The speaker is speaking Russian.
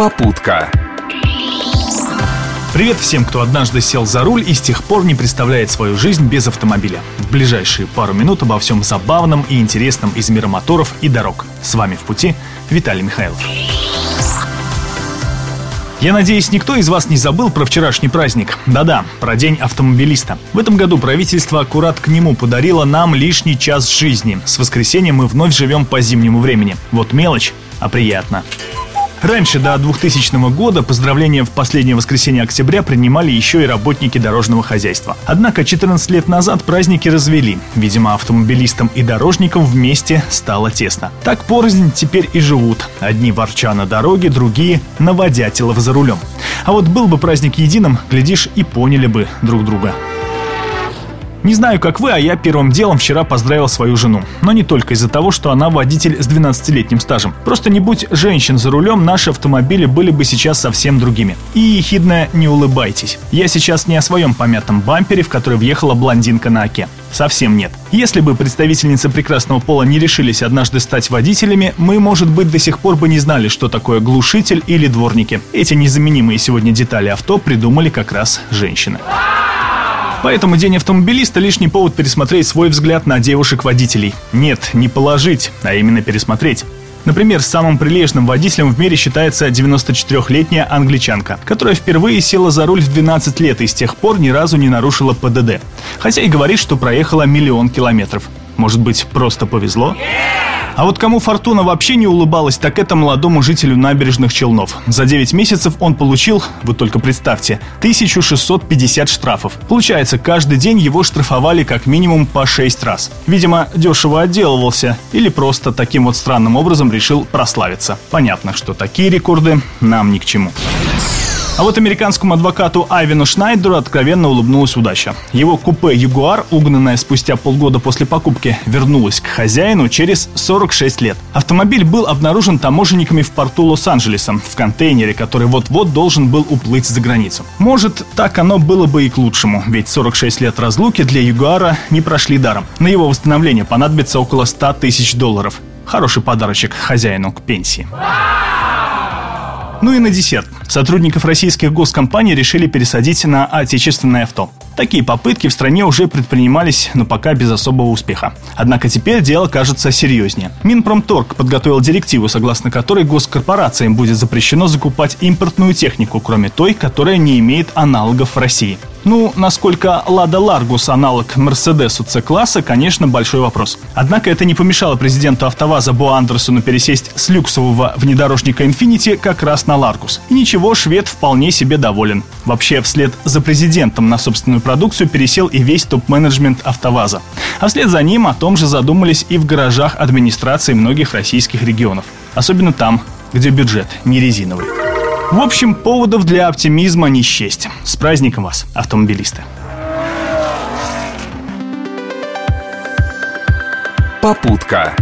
Попутка. Привет всем, кто однажды сел за руль и с тех пор не представляет свою жизнь без автомобиля. В ближайшие пару минут обо всем забавном и интересном из мира моторов и дорог. С вами в пути Виталий Михайлов. Я надеюсь, никто из вас не забыл про вчерашний праздник. Да-да, про День автомобилиста. В этом году правительство аккурат к нему подарило нам лишний час жизни. С воскресенья мы вновь живем по зимнему времени. Вот мелочь, а приятно. Раньше, до 2000 года, поздравления в последнее воскресенье октября принимали еще и работники дорожного хозяйства. Однако 14 лет назад праздники развели. Видимо, автомобилистам и дорожникам вместе стало тесно. Так порознь теперь и живут. Одни ворча на дороге, другие на водятелов за рулем. А вот был бы праздник единым, глядишь, и поняли бы друг друга. Не знаю, как вы, а я первым делом вчера поздравил свою жену. Но не только из-за того, что она водитель с 12-летним стажем. Просто не будь женщин за рулем, наши автомобили были бы сейчас совсем другими. И ехидно не улыбайтесь. Я сейчас не о своем помятом бампере, в который въехала блондинка на оке. Совсем нет. Если бы представительницы прекрасного пола не решились однажды стать водителями, мы, может быть, до сих пор бы не знали, что такое глушитель или дворники. Эти незаменимые сегодня детали авто придумали как раз женщины. Поэтому День автомобилиста – лишний повод пересмотреть свой взгляд на девушек-водителей. Нет, не положить, а именно пересмотреть. Например, самым прилежным водителем в мире считается 94-летняя англичанка, которая впервые села за руль в 12 лет и с тех пор ни разу не нарушила ПДД. Хотя и говорит, что проехала миллион километров. Может быть, просто повезло? Yeah! А вот кому фортуна вообще не улыбалась, так это молодому жителю набережных Челнов. За 9 месяцев он получил, вы только представьте, 1650 штрафов. Получается, каждый день его штрафовали как минимум по 6 раз. Видимо, дешево отделывался или просто таким вот странным образом решил прославиться. Понятно, что такие рекорды нам ни к чему. А вот американскому адвокату Айвину Шнайдеру откровенно улыбнулась удача. Его купе «Ягуар», угнанное спустя полгода после покупки, вернулось к хозяину через 46 лет. Автомобиль был обнаружен таможенниками в порту Лос-Анджелеса в контейнере, который вот-вот должен был уплыть за границу. Может, так оно было бы и к лучшему, ведь 46 лет разлуки для «Ягуара» не прошли даром. На его восстановление понадобится около 100 тысяч долларов. Хороший подарочек хозяину к пенсии. Ну и на десерт. Сотрудников российских госкомпаний решили пересадить на отечественное авто. Такие попытки в стране уже предпринимались, но пока без особого успеха. Однако теперь дело кажется серьезнее. Минпромторг подготовил директиву, согласно которой госкорпорациям будет запрещено закупать импортную технику, кроме той, которая не имеет аналогов в России. Ну, насколько Лада Ларгус аналог Мерседесу С-класса, конечно, большой вопрос. Однако это не помешало президенту АвтоВАЗа Бо Андерсону пересесть с люксового внедорожника Infiniti как раз на Ларгус. И ничего, швед вполне себе доволен. Вообще, вслед за президентом на собственную продукцию пересел и весь топ-менеджмент АвтоВАЗа. А вслед за ним о том же задумались и в гаражах администрации многих российских регионов. Особенно там, где бюджет не резиновый. В общем, поводов для оптимизма не счесть. С праздником вас, автомобилисты. Попутка.